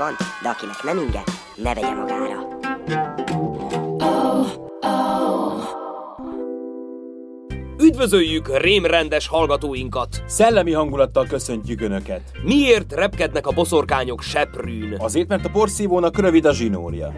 van, de akinek nem inge, ne vegye magára. Üdvözöljük rémrendes hallgatóinkat! Szellemi hangulattal köszöntjük Önöket. Miért repkednek a boszorkányok seprűn? Azért, mert a porszívónak rövid a zsinórja.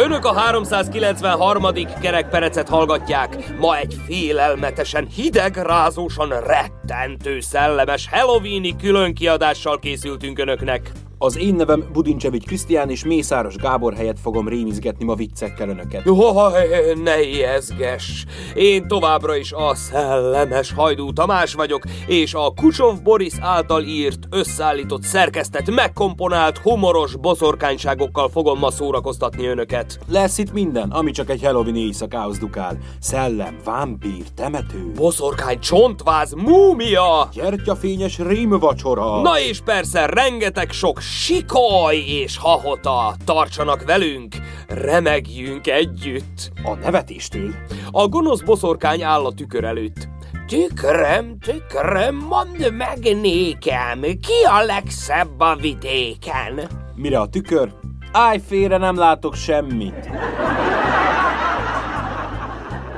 Önök a 393. kerekperecet hallgatják. Ma egy félelmetesen hideg, rázósan rettentő szellemes Halloweeni különkiadással készültünk Önöknek. Az én nevem Budincsevics Krisztián, és Mészáros Gábor helyett fogom rémizgetni ma viccekkel Önöket. Jaj, ne ijeszges! Én továbbra is a szellemes Hajdú Tamás vagyok, és a Kucsov Boris által írt, összeállított, szerkesztett, megkomponált, humoros boszorkányságokkal fogom ma szórakoztatni önöket. Lesz itt minden, ami csak egy Halloween éjszakához dukál. Szellem, vámpír, temető, Boszorkány, csontváz, múmia! gyertyafényes rémvacsora. Na és persze rengeteg sok sikoly és hahota tartsanak velünk, remegjünk együtt. A nevetéstől. A gonosz boszorkány áll a tükör előtt. Tükröm, tükröm, mondd meg nékem, ki a legszebb a vidéken? Mire a tükör? Állj félre, nem látok semmit.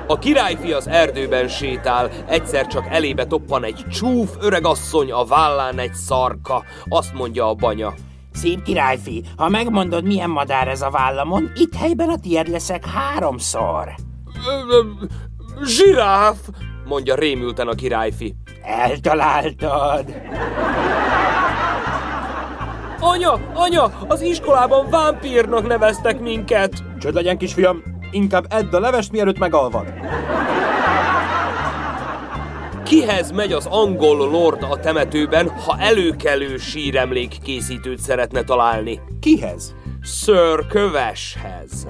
A királyfi az erdőben sétál, egyszer csak elébe toppan egy csúf öregasszony, a vállán egy szarka. Azt mondja a banya. Szép királyfi, ha megmondod, milyen madár ez a vállamon, itt helyben a tiéd leszek háromszor. "Ö, ö, Zsiráf, mondja rémülten a királyfi. Eltaláltad. Anya, anya, az iskolában vámpírnak neveztek minket. Csöd legyen, kisfiam, inkább edd a levest, mielőtt megalvad. Kihez megy az angol lord a temetőben, ha előkelő síremlék készítőt szeretne találni? Kihez? Sir Köveshez.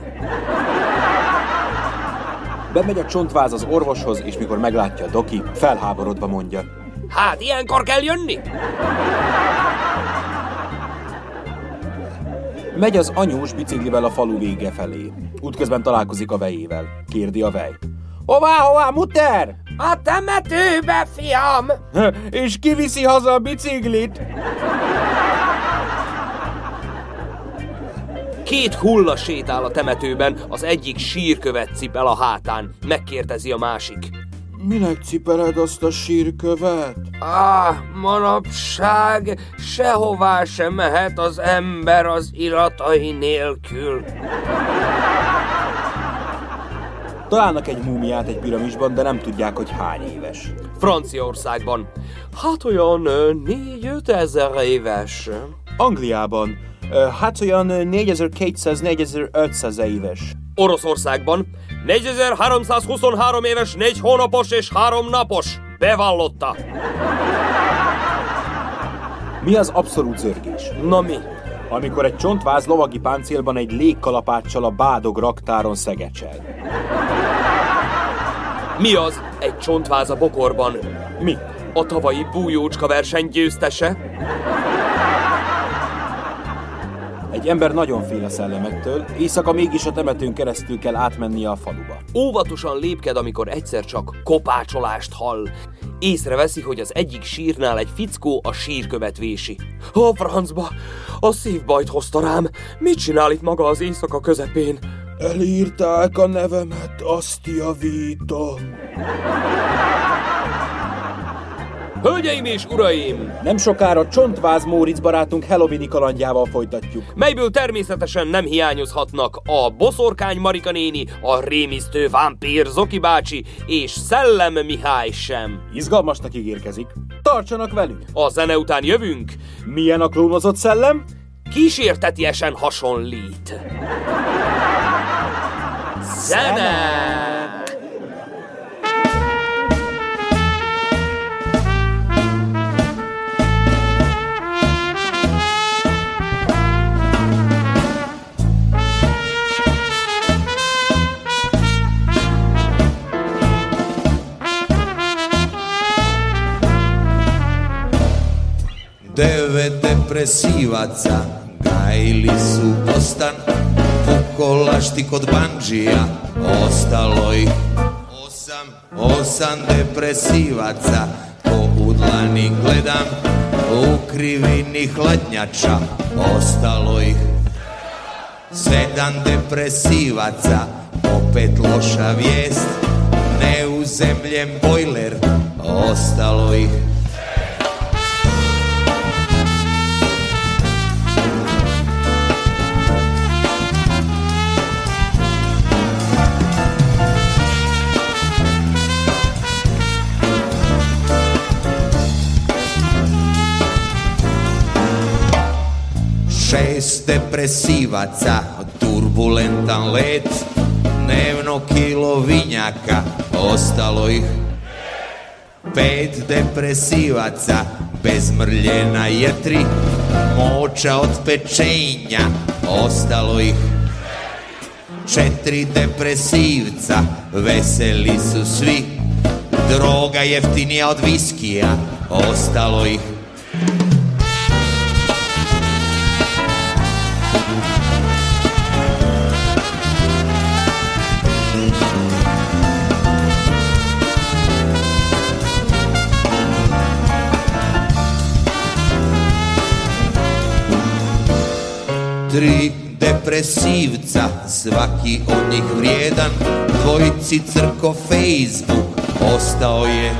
Bemegy a csontváz az orvoshoz, és mikor meglátja a doki, felháborodva mondja. Hát ilyenkor kell jönni? Megy az anyós biciklivel a falu vége felé. Útközben találkozik a vejével. Kérdi a vej. Hová, hová, muter? A temetőbe, fiam! És kiviszi haza a biciklit? Két hulla sétál a temetőben, az egyik sírkövet cipel a hátán. Megkérdezi a másik. Minek cipeled azt a sírkövet? Ah, manapság sehová sem mehet az ember az illatai nélkül. Találnak egy múmiát egy piramisban, de nem tudják, hogy hány éves. Franciaországban. Hát olyan négy-öt ezer éves. Angliában, hát olyan 4200-4500 éves. Oroszországban 4323 éves, 4 hónapos és 3 napos. Bevallotta. Mi az abszolút zörgés? Na mi? Amikor egy csontváz lovagi páncélban egy légkalapáccsal a bádog raktáron szegecsel. Mi az egy csontváz a bokorban? Mi? A tavalyi bújócska verseny győztese? Egy ember nagyon fél a szellemektől, éjszaka mégis a temetőn keresztül kell átmennie a faluba. Óvatosan lépked, amikor egyszer csak kopácsolást hall. Észreveszi, hogy az egyik sírnál egy fickó a sírkövet vési. A francba! A szívbajt hozta rám! Mit csinál itt maga az éjszaka közepén? Elírták a nevemet, azt javítom. Hölgyeim és uraim! Nem sokára Csontváz Móricz barátunk Halloweeni kalandjával folytatjuk. Melyből természetesen nem hiányozhatnak a boszorkány Marika néni, a rémisztő vámpír Zoki bácsi és Szellem Mihály sem. Izgalmasnak ígérkezik. Tartsanak velünk! A zene után jövünk, Milyen a klónozott szellem? kísértetiesen hasonlít. Zene! Depresivaca Gajili su postan Pukolašti kod banđija. Ostalo ih osam Osam depresivaca. Po udlani gledam U krivini hladnjača. Ostalo ih Sedam depresivaca. Opet loša vijest Neuzemljen bojler. Ostalo ih Depresivaca, turbulentan let, dnevno kilo vinjaka, ostalo ih Pet depresivaca, bez mrlje na jetri, moča od pečenja, ostalo ih Četiri depresivca, veseli su svi, droga jeftinija od viskija, ostalo ih svaki od njih vrijedan, dvojici crko Facebook, ostao je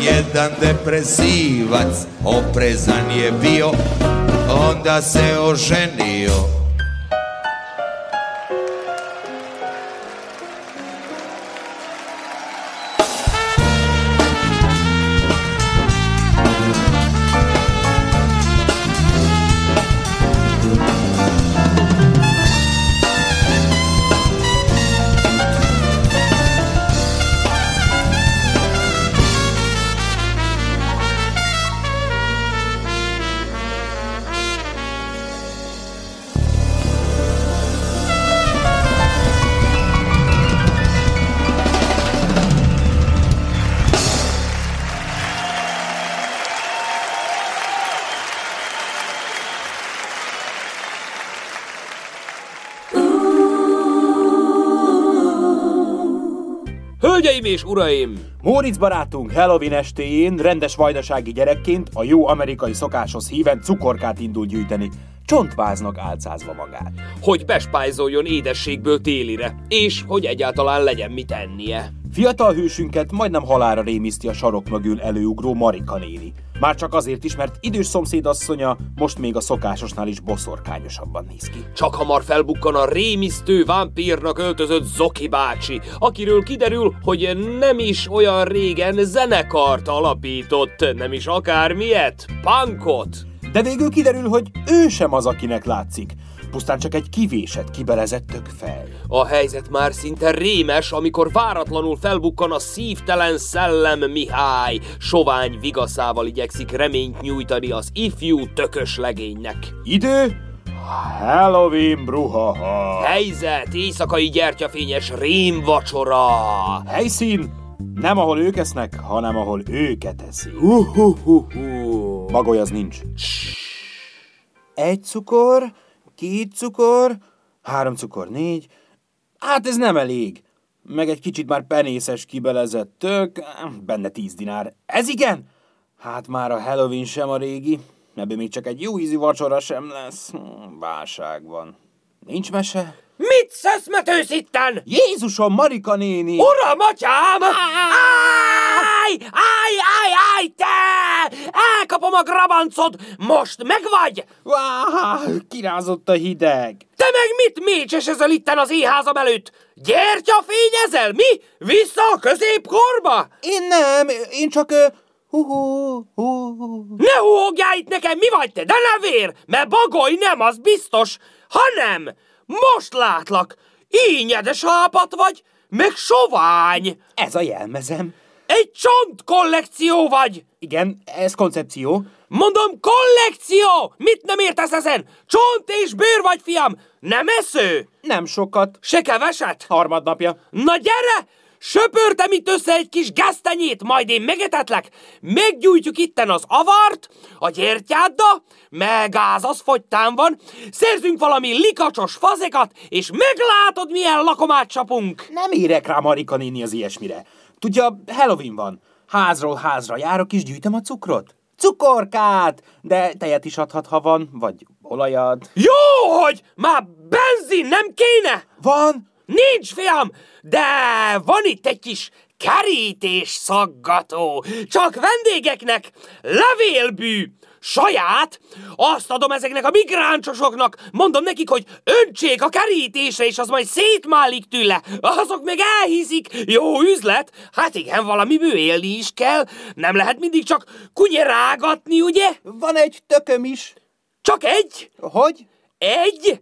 jedan depresivac, oprezan je bio, onda se oženio. És uraim! Móricz barátunk Halloween estéjén rendes vajdasági gyerekként a jó amerikai szokáshoz híven cukorkát indul gyűjteni. Csontváznak álcázva magát. Hogy bespájzoljon édességből télire, és hogy egyáltalán legyen mit ennie. Fiatal hősünket majdnem halára rémiszti a sarok mögül előugró Marika néni. Már csak azért is, mert idős szomszédasszonya most még a szokásosnál is boszorkányosabban néz ki. Csak hamar felbukkan a rémisztő vámpírnak öltözött Zoki bácsi, akiről kiderül, hogy nem is olyan régen zenekart alapított, nem is akármilyet, punkot. De végül kiderül, hogy ő sem az, akinek látszik. Pusztán csak egy kivésett, kibelezett tök fel. A helyzet már szinte rémes, amikor váratlanul felbukkan a szívtelen szellem Mihály. Sovány vigaszával igyekszik reményt nyújtani az ifjú tökös legénynek. Idő? Halloween bruhaha. Helyzet, éjszakai gyertyafényes rémvacsora. Helyszín? Nem ahol ők esznek, hanem ahol őket eszik. Uhuhuhu. Magoly az nincs. Egy cukor, két cukor, három cukor, négy. Hát ez nem elég. Meg egy kicsit már penészes kibelezett tök, benne tíz dinár. Ez igen? Hát már a Halloween sem a régi, ebből még csak egy jó ízű vacsora sem lesz. Válság van. Nincs mese? Mit szeszmetősz itten? Jézusom, Marika néni! Uram, atyám! Áj! Áj, áj, áj, te! Elkapom a grabancod! Most megvagy! Vá, kirázott a hideg. Te meg mit mécsesezel itten az éházam előtt? Gyertya fényezel? Mi? Vissza a középkorba? Én nem, én csak... Hú, hú, hú. Ne húhogjál itt nekem, mi vagy te, de nevér, mert bagoly nem, az biztos, hanem most látlak, ínyedes ápat vagy, meg sovány, Ez a jelmezem. Egy csont kollekció vagy. Igen, ez koncepció. Mondom, kollekció! Mit nem értesz ezen? Csont és bőr vagy, fiam! Nem esző? Nem sokat. Se keveset? Harmadnapja. Na gyere! söpörtem itt össze egy kis gáztenyét, majd én megetetlek, meggyújtjuk itten az avart, a gyertyádda, meg az fogytán van, szerzünk valami likacsos fazekat, és meglátod, milyen lakomát csapunk. Nem érek rá Marika néni az ilyesmire. Tudja, Halloween van. Házról házra járok és gyűjtöm a cukrot. Cukorkát! De tejet is adhat, ha van, vagy olajat. Jó, hogy már benzin nem kéne? Van! Nincs, fiam, de van itt egy kis kerítés szaggató. Csak vendégeknek levélbű. Saját, azt adom ezeknek a migráncsosoknak, mondom nekik, hogy öntsék a kerítésre, és az majd szétmálik tőle. Azok meg elhiszik, jó üzlet. Hát igen, valamiből élni is kell. Nem lehet mindig csak kunyerágatni, ugye? Van egy tököm is. Csak egy? Hogy? Egy?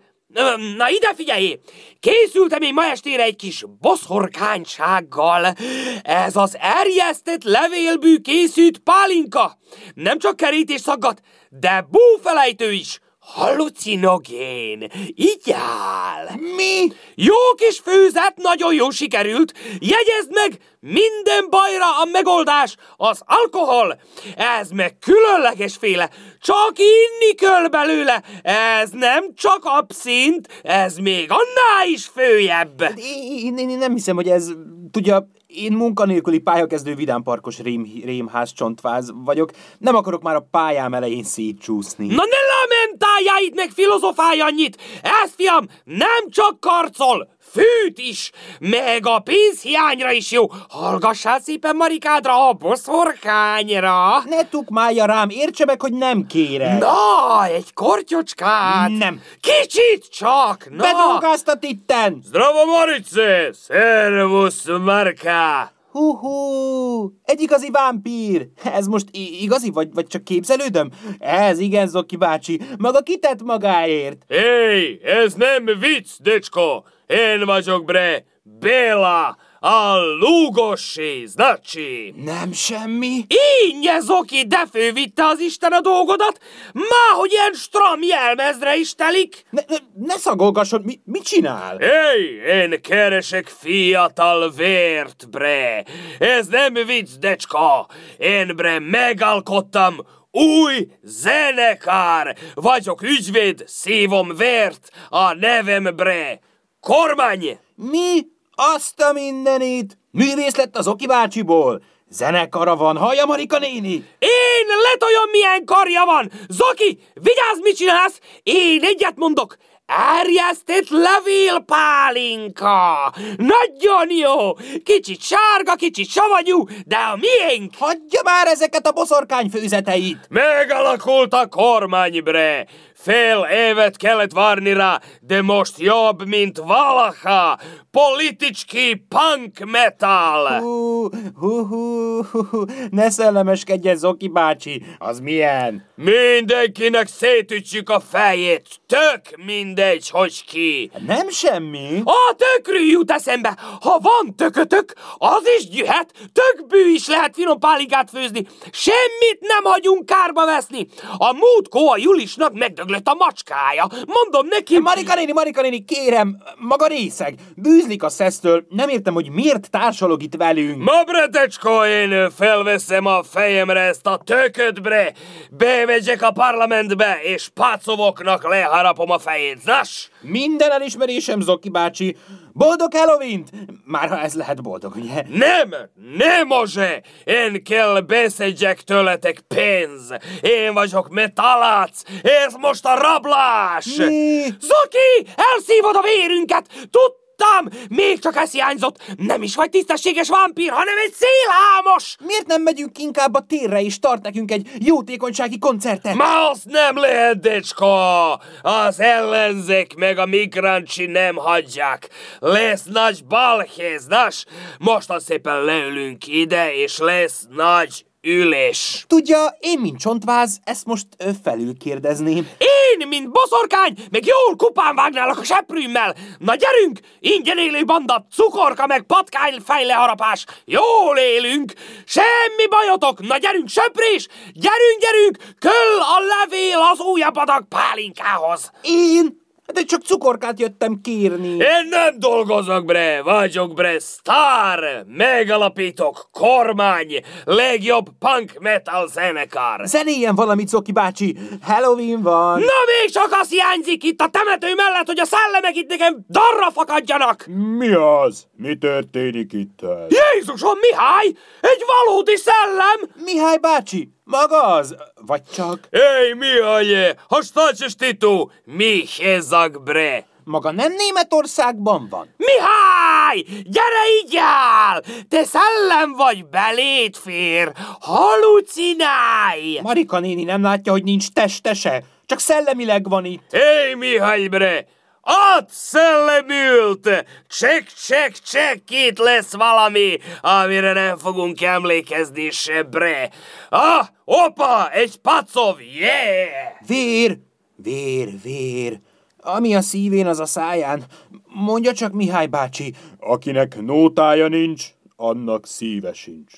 Na ide figyelj! Készültem én ma estére egy kis boszorkánysággal. Ez az erjesztett levélbű készült pálinka. Nem csak kerítés szaggat, de búfelejtő is. Hallucinogén. Így áll. Mi? Jó kis főzet, nagyon jó sikerült. Jegyezd meg, minden bajra a megoldás az alkohol. Ez meg különleges féle. Csak inni kell belőle. Ez nem csak abszint, ez még annál is főjebb. Én, én, én nem hiszem, hogy ez... Tudja, én munkanélküli pályakezdő vidámparkos rém, rémház csontváz vagyok. Nem akarok már a pályám elején szétcsúszni. Na ne lamentáljál itt meg filozofálj annyit! Ez, fiam, nem csak karcol, fűt is, meg a pénzhiányra is jó. Hallgassál szépen Marikádra, a boszorkányra. Ne tukmálja rám, értse meg, hogy nem kérek. Na, egy kortyocskát. Nem. Kicsit csak, na. Bedolgáztat itten! Zdravo, Marice! Szervusz, Marka! Hú-hú, egy igazi vámpír. Ez most igazi, vagy, vagy csak képzelődöm? Ez igen, Zoki bácsi, maga kitett magáért. Hé, ez nem vicc, decsko! Én vagyok, bre, Béla, a lúgossi, znacsi! Nem semmi. Így, Zoki, de fővitte az Isten a dolgodat? Má, hogy ilyen stram jelmezre is telik? Ne, ne, ne szagolgasson, mi, mit csinál? Hé, én keresek fiatal vért, bre. Ez nem vicc, decska. Én, bre, megalkottam új zenekár. Vagyok ügyvéd, szívom vért, a nevem, bre. Kormány! Mi? Azt a mindenit! Művész lett az Oki bácsiból. Zenekara van, hallja Marika néni? Én letoljam, milyen karja van! Zoki, vigyázz, mit csinálsz! Én egyet mondok! Erjesztett levélpálinka! Nagyon jó! Kicsit sárga, kicsit savanyú, de a miénk! Hagyja már ezeket a boszorkány főzeteit! Megalakult a kormány, bre! Fél évet kellett várni rá, de most jobb, mint valaha! Politicski punk metal! Hú, hú, hú, hú, ne szellemeskedjen, Zoki bácsi, az milyen? Mindenkinek szétütjük a fejét, tök mindegy, hogy ki! Nem semmi. A tökről jut eszembe, ha van tökötök, az is gyűhet, tökbű is lehet finom pálinkát főzni, semmit nem hagyunk kárba veszni. A múltkor a Julisnak megdöglött a macskája, mondom neki... Marika néni, Marika néni, kérem, maga részeg, bűzlik a szesztől, nem értem, hogy miért társalog itt velünk. Ma, bretecsko, én felveszem a fejemre ezt a tököt, bre, bemegyek a parlamentbe, és pácovoknak leharapom a fejét, nas? Minden elismerésem, Zoki bácsi. Boldog halloween Már ha ez lehet boldog, ugye? Nem, nem može! Én kell beszedjek tőletek pénz! Én vagyok metalác! Ez most a rablás! Mi? Zoki, elszívod a vérünket! Tudtam! Még csak ez hiányzott! Nem is vagy tisztességes vámpír, hanem egy szélhámos! Miért nem megyünk inkább a térre és tart nekünk egy jótékonysági koncertet? Ma azt nem lehet, decska! Az ellenzék meg a migráncsi nem hagyják. Lesz nagy balhéz, nas? Mostan szépen leülünk ide, és lesz nagy ülés. Tudja, én, mint csontváz, ezt most ö, felül kérdezném. Én, mint boszorkány, meg jól kupán vágnálak a seprűmmel. Na gyerünk, ingyen élő banda, cukorka meg patkány fejleharapás. Jól élünk, semmi bajotok. Na gyerünk, söprés, gyerünk, gyerünk, köll a levél az újabb adag pálinkához. Én? De csak cukorkát jöttem kérni. Én nem dolgozok, bre, vagyok, bre, sztár! Megalapítok kormány, legjobb punk metal zenekar. Zenéjen valamit, Zoki bácsi. Halloween van. Na még csak az hiányzik itt a temető mellett, hogy a szellemek itt nekem darra fakadjanak! Mi az? Mi történik itt? Jézusom, Mihály! Egy valódi szellem! Mihály bácsi, maga az? Vagy csak... Ej, Mihály, ha stačeš ti tu? Mi hezak, bre! Maga nem Németországban van? Mihály! Gyere így áll! Te szellem vagy, belét fér! Halucinálj! Marika néni nem látja, hogy nincs testese, csak szellemileg van itt. Hé, Mihály, bre! Ott szellemült! Csek, csek, csek, itt lesz valami, amire nem fogunk emlékezni se, bre. Ah, opa, egy pacov, yeah! Vér, vér, vér. Ami a szívén, az a száján. Mondja csak, Mihály bácsi. Akinek nótája nincs, annak szíve sincs.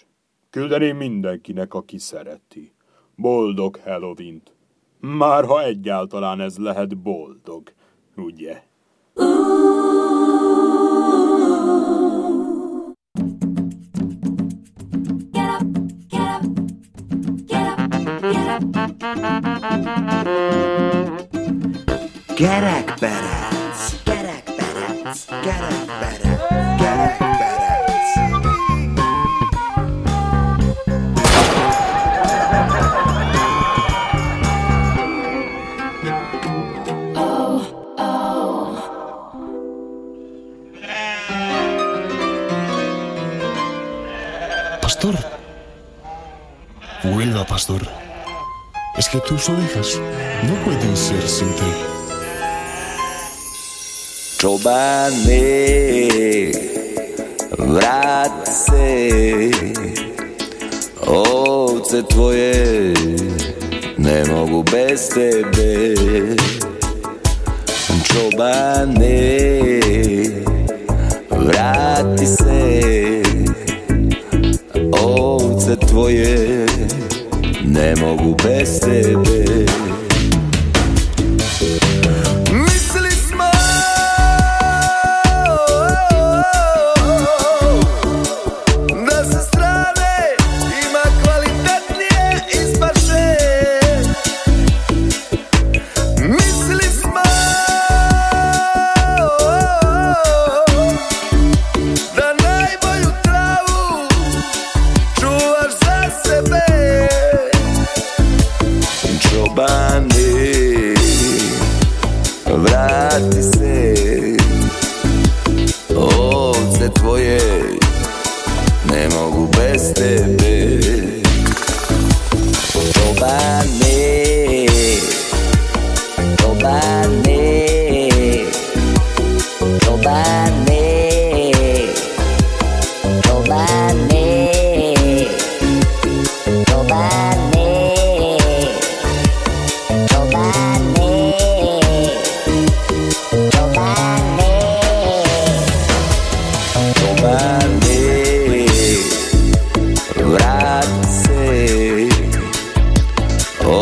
Küldeném mindenkinek, aki szereti. Boldog Halloween-t. Már ha egyáltalán ez lehet boldog, ugye? Gerekperec, gerekperec, gerekperec, Pastor. Vuelva, pastor. Es que tus ovejas no pueden ser sin ti. Čobane, vrat se, ovce tvoje ne mogu bez tebe. Ovce tvoje ne mogu bez tebe.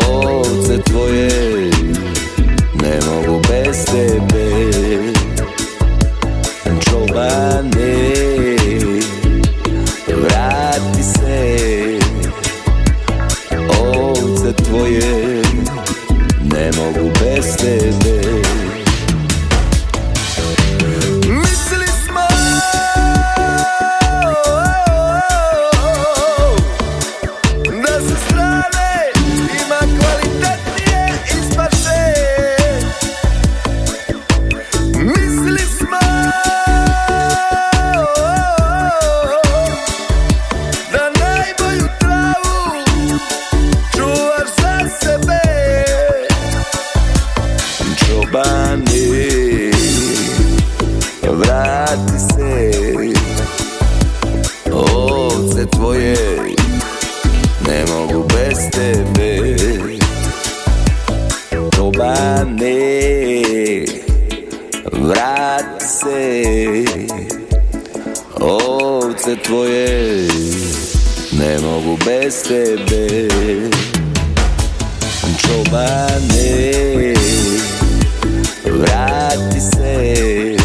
owoce Twoje. Ne mogu bez tebe. Čobani, vrati se. Ovce tvoje ne mogu bez tebe. Čobane, vrati se.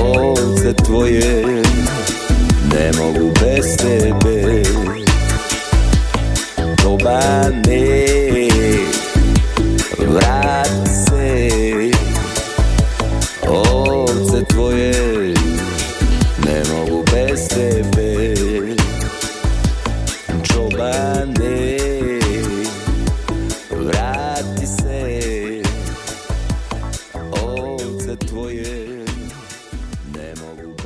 Ovce tvoje ne mogu bez tebe. Kobane vrati se. Ovce tvoje ne mogu bez tebe. Čobane vrati se. Ovce tvoje ne mogu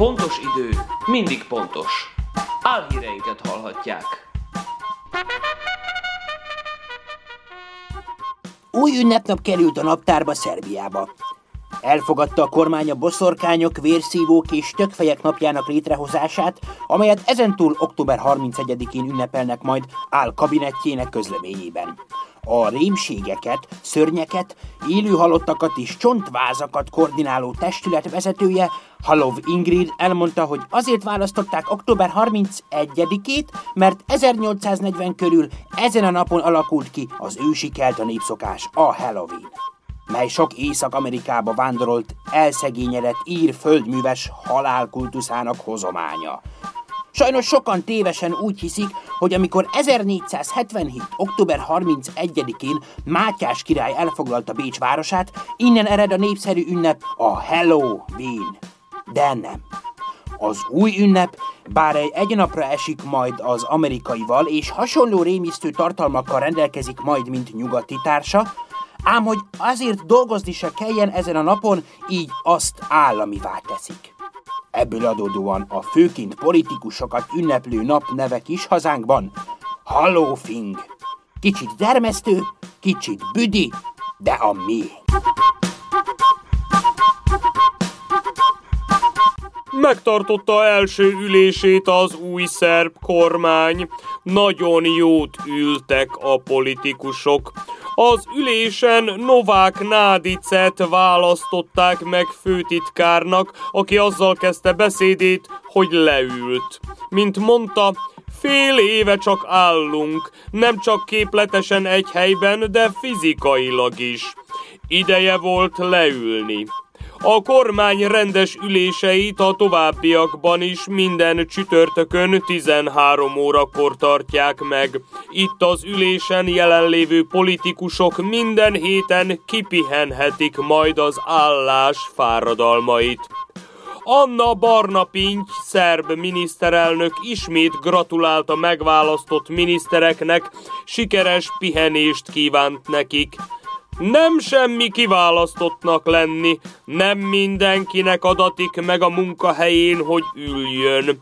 pontos idő mindig pontos. Álhíreinket hallhatják. Új ünnepnap került a naptárba Szerbiába. Elfogadta a kormány a boszorkányok, vérszívók és tökfejek napjának létrehozását, amelyet ezentúl október 31-én ünnepelnek majd áll kabinettjének közleményében. A rémségeket, szörnyeket, élő halottakat és csontvázakat koordináló testület vezetője, Halov Ingrid elmondta, hogy azért választották október 31-ét, mert 1840 körül ezen a napon alakult ki az ősi kelta népszokás, a Halloween mely sok Észak-Amerikába vándorolt, elszegényedett ír földműves halálkultuszának hozománya. Sajnos sokan tévesen úgy hiszik, hogy amikor 1477. október 31-én Mátyás király elfoglalta Bécs városát, innen ered a népszerű ünnep a Halloween. De nem. Az új ünnep, bár egy egy napra esik majd az amerikaival, és hasonló rémisztő tartalmakkal rendelkezik majd, mint nyugati társa, ám hogy azért dolgozni se kelljen ezen a napon, így azt államivá teszik. Ebből adódóan a főként politikusokat ünneplő nap neve kis hazánkban Hallowfing. Kicsit dermesztő, kicsit büdi, de a mi. Megtartotta első ülését az új szerb kormány. Nagyon jót ültek a politikusok. Az ülésen Novák Nádicet választották meg főtitkárnak, aki azzal kezdte beszédét, hogy leült. Mint mondta, fél éve csak állunk, nem csak képletesen egy helyben, de fizikailag is. Ideje volt leülni. A kormány rendes üléseit a továbbiakban is minden csütörtökön 13 órakor tartják meg. Itt az ülésen jelenlévő politikusok minden héten kipihenhetik majd az állás fáradalmait. Anna Barnapinty, szerb miniszterelnök ismét gratulált a megválasztott minisztereknek, sikeres pihenést kívánt nekik. Nem semmi kiválasztottnak lenni, nem mindenkinek adatik meg a munkahelyén, hogy üljön,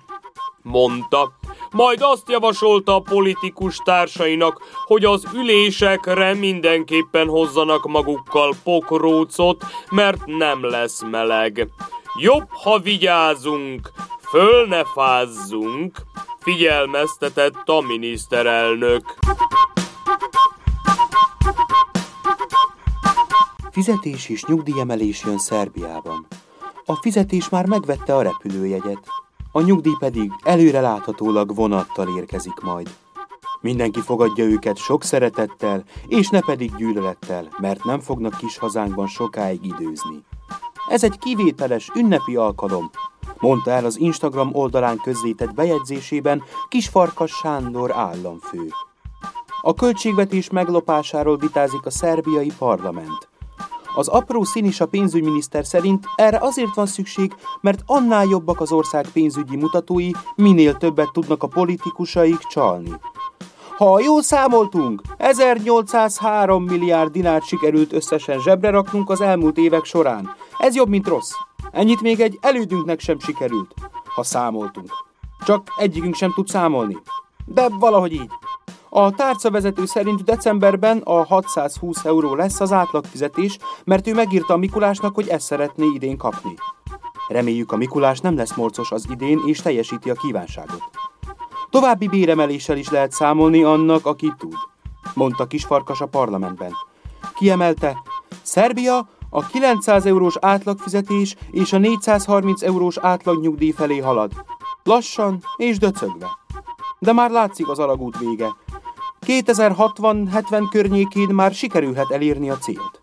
mondta. Majd azt javasolta a politikus társainak, hogy az ülésekre mindenképpen hozzanak magukkal pokrócot, mert nem lesz meleg. Jobb, ha vigyázunk, föl ne fázzunk, figyelmeztetett a miniszterelnök. Fizetés és nyugdíjemelés jön Szerbiában. A fizetés már megvette a repülőjegyet, a nyugdíj pedig előre láthatólag vonattal érkezik majd. Mindenki fogadja őket sok szeretettel, és ne pedig gyűlölettel, mert nem fognak kis hazánkban sokáig időzni. Ez egy kivételes, ünnepi alkalom, mondta el az Instagram oldalán közzétett bejegyzésében Kisfarkas Sándor államfő. A költségvetés meglopásáról vitázik a szerbiai parlament. Az apró színis a pénzügyminiszter szerint erre azért van szükség, mert annál jobbak az ország pénzügyi mutatói, minél többet tudnak a politikusaik csalni. Ha jól számoltunk, 1803 milliárd dinárt sikerült összesen zsebre raknunk az elmúlt évek során. Ez jobb, mint rossz. Ennyit még egy elődünknek sem sikerült, ha számoltunk. Csak egyikünk sem tud számolni. De valahogy így. A tárcavezető szerint decemberben a 620 euró lesz az átlagfizetés, mert ő megírta a Mikulásnak, hogy ezt szeretné idén kapni. Reméljük a Mikulás nem lesz morcos az idén, és teljesíti a kívánságot. További béremeléssel is lehet számolni annak, aki tud, mondta Kisfarkas a parlamentben. Kiemelte, Szerbia a 900 eurós átlagfizetés és a 430 eurós átlagnyugdíj felé halad. Lassan és döcögve. De már látszik az alagút vége. 2060-70 környékén már sikerülhet elérni a célt.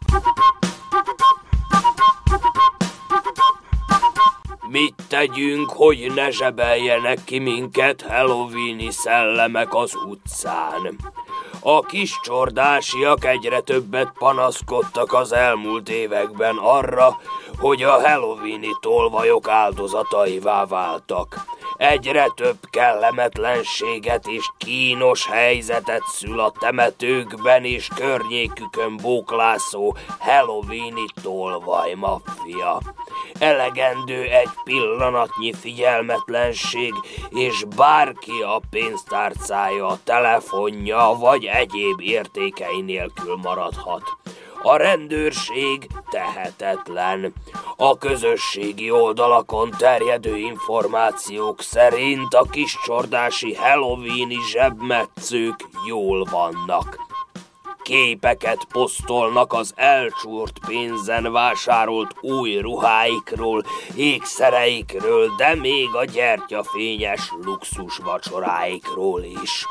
Mit tegyünk, hogy ne zsebeljenek ki minket halloweeni szellemek az utcán? A kis csordásiak egyre többet panaszkodtak az elmúlt években arra, hogy a halloweeni tolvajok áldozataivá váltak. Egyre több kellemetlenséget és kínos helyzetet szül a temetőkben és környékükön bóklászó halloweeni tolvaj maffia. Elegendő egy pillanatnyi figyelmetlenség, és bárki a pénztárcája, telefonja vagy egyéb értékei nélkül maradhat. A rendőrség tehetetlen. A közösségi oldalakon terjedő információk szerint a kiscsordási halloweeni zsebmetszők jól vannak képeket posztolnak az elcsúrt pénzen vásárolt új ruháikról, ékszereikről, de még a gyertyafényes luxus vacsoráikról is.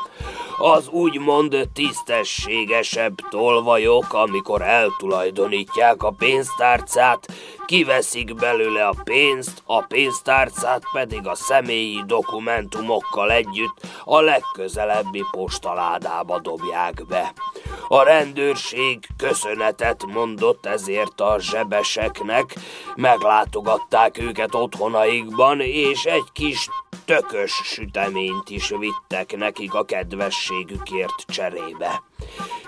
Az úgymond tisztességesebb tolvajok, amikor eltulajdonítják a pénztárcát, kiveszik belőle a pénzt, a pénztárcát pedig a személyi dokumentumokkal együtt a legközelebbi postaládába dobják be. A rendőrség köszönetet mondott ezért a zsebeseknek, meglátogatták őket otthonaikban, és egy kis tökös süteményt is vittek nekik a kedvességükért cserébe.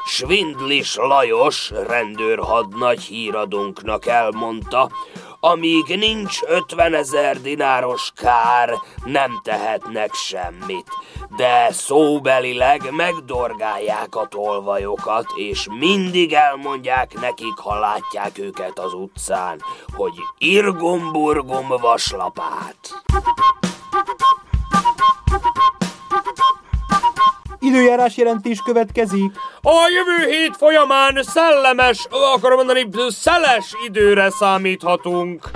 Svindlis Lajos rendőrhadnagy híradónknak elmondta, amíg nincs 50 ezer dináros kár, nem tehetnek semmit. De szóbelileg megdorgálják a tolvajokat, és mindig elmondják nekik, ha látják őket az utcán, hogy irgomburgom vaslapát. Időjárás jelentés következik. A jövő hét folyamán szellemes, akarom mondani, szeles időre számíthatunk.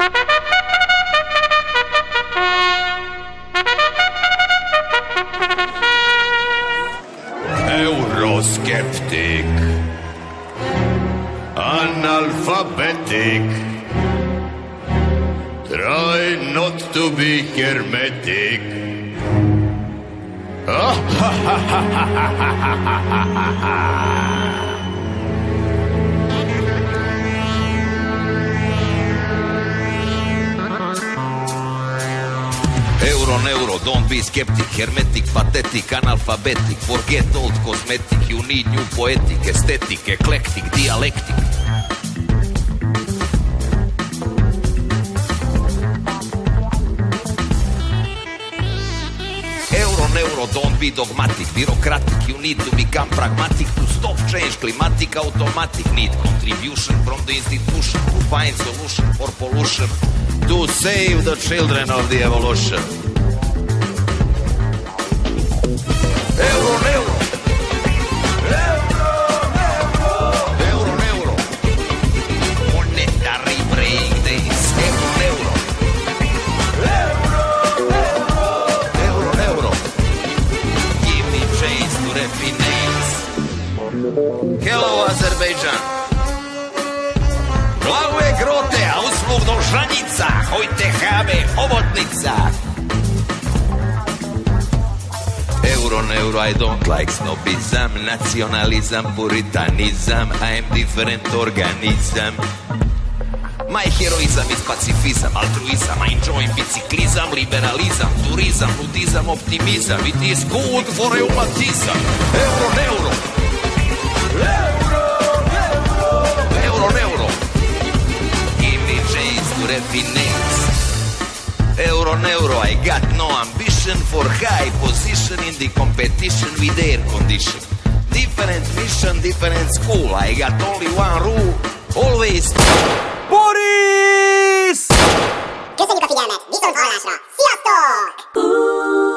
Euroskeptik. Analphabetic. Try not to be hermetic. Euro, neuro, don't be skeptic, hermetic, pathetic, analphabetic, forget old cosmetic, you need new poetic, aesthetic, eclectic, dialectic. Euro, don't be dogmatic, bureaucratic, you need to become pragmatic to stop change, climatic, automatic, need contribution from the institution to find solution for pollution, to save the children of the evolution. Azerbejdžan. Azerbejdžan. je grote, a do žanica, hojte habe, hobotnica. Euro, neuro, I don't like snobizam, nacionalizam, puritanizam, I am different organizam. My heroizam is pacifizam, altruizam, I enjoy biciklizam, liberalizam, turizam, nudizam, optimizam, it is good for reumatizam. Euro, neuro, to refinance. Euro, I got no ambition for high position in the competition with air condition. Different mission, different school. I got only one rule. Always Boris! A figyelmet! Viszont hallásra! Sziasztok!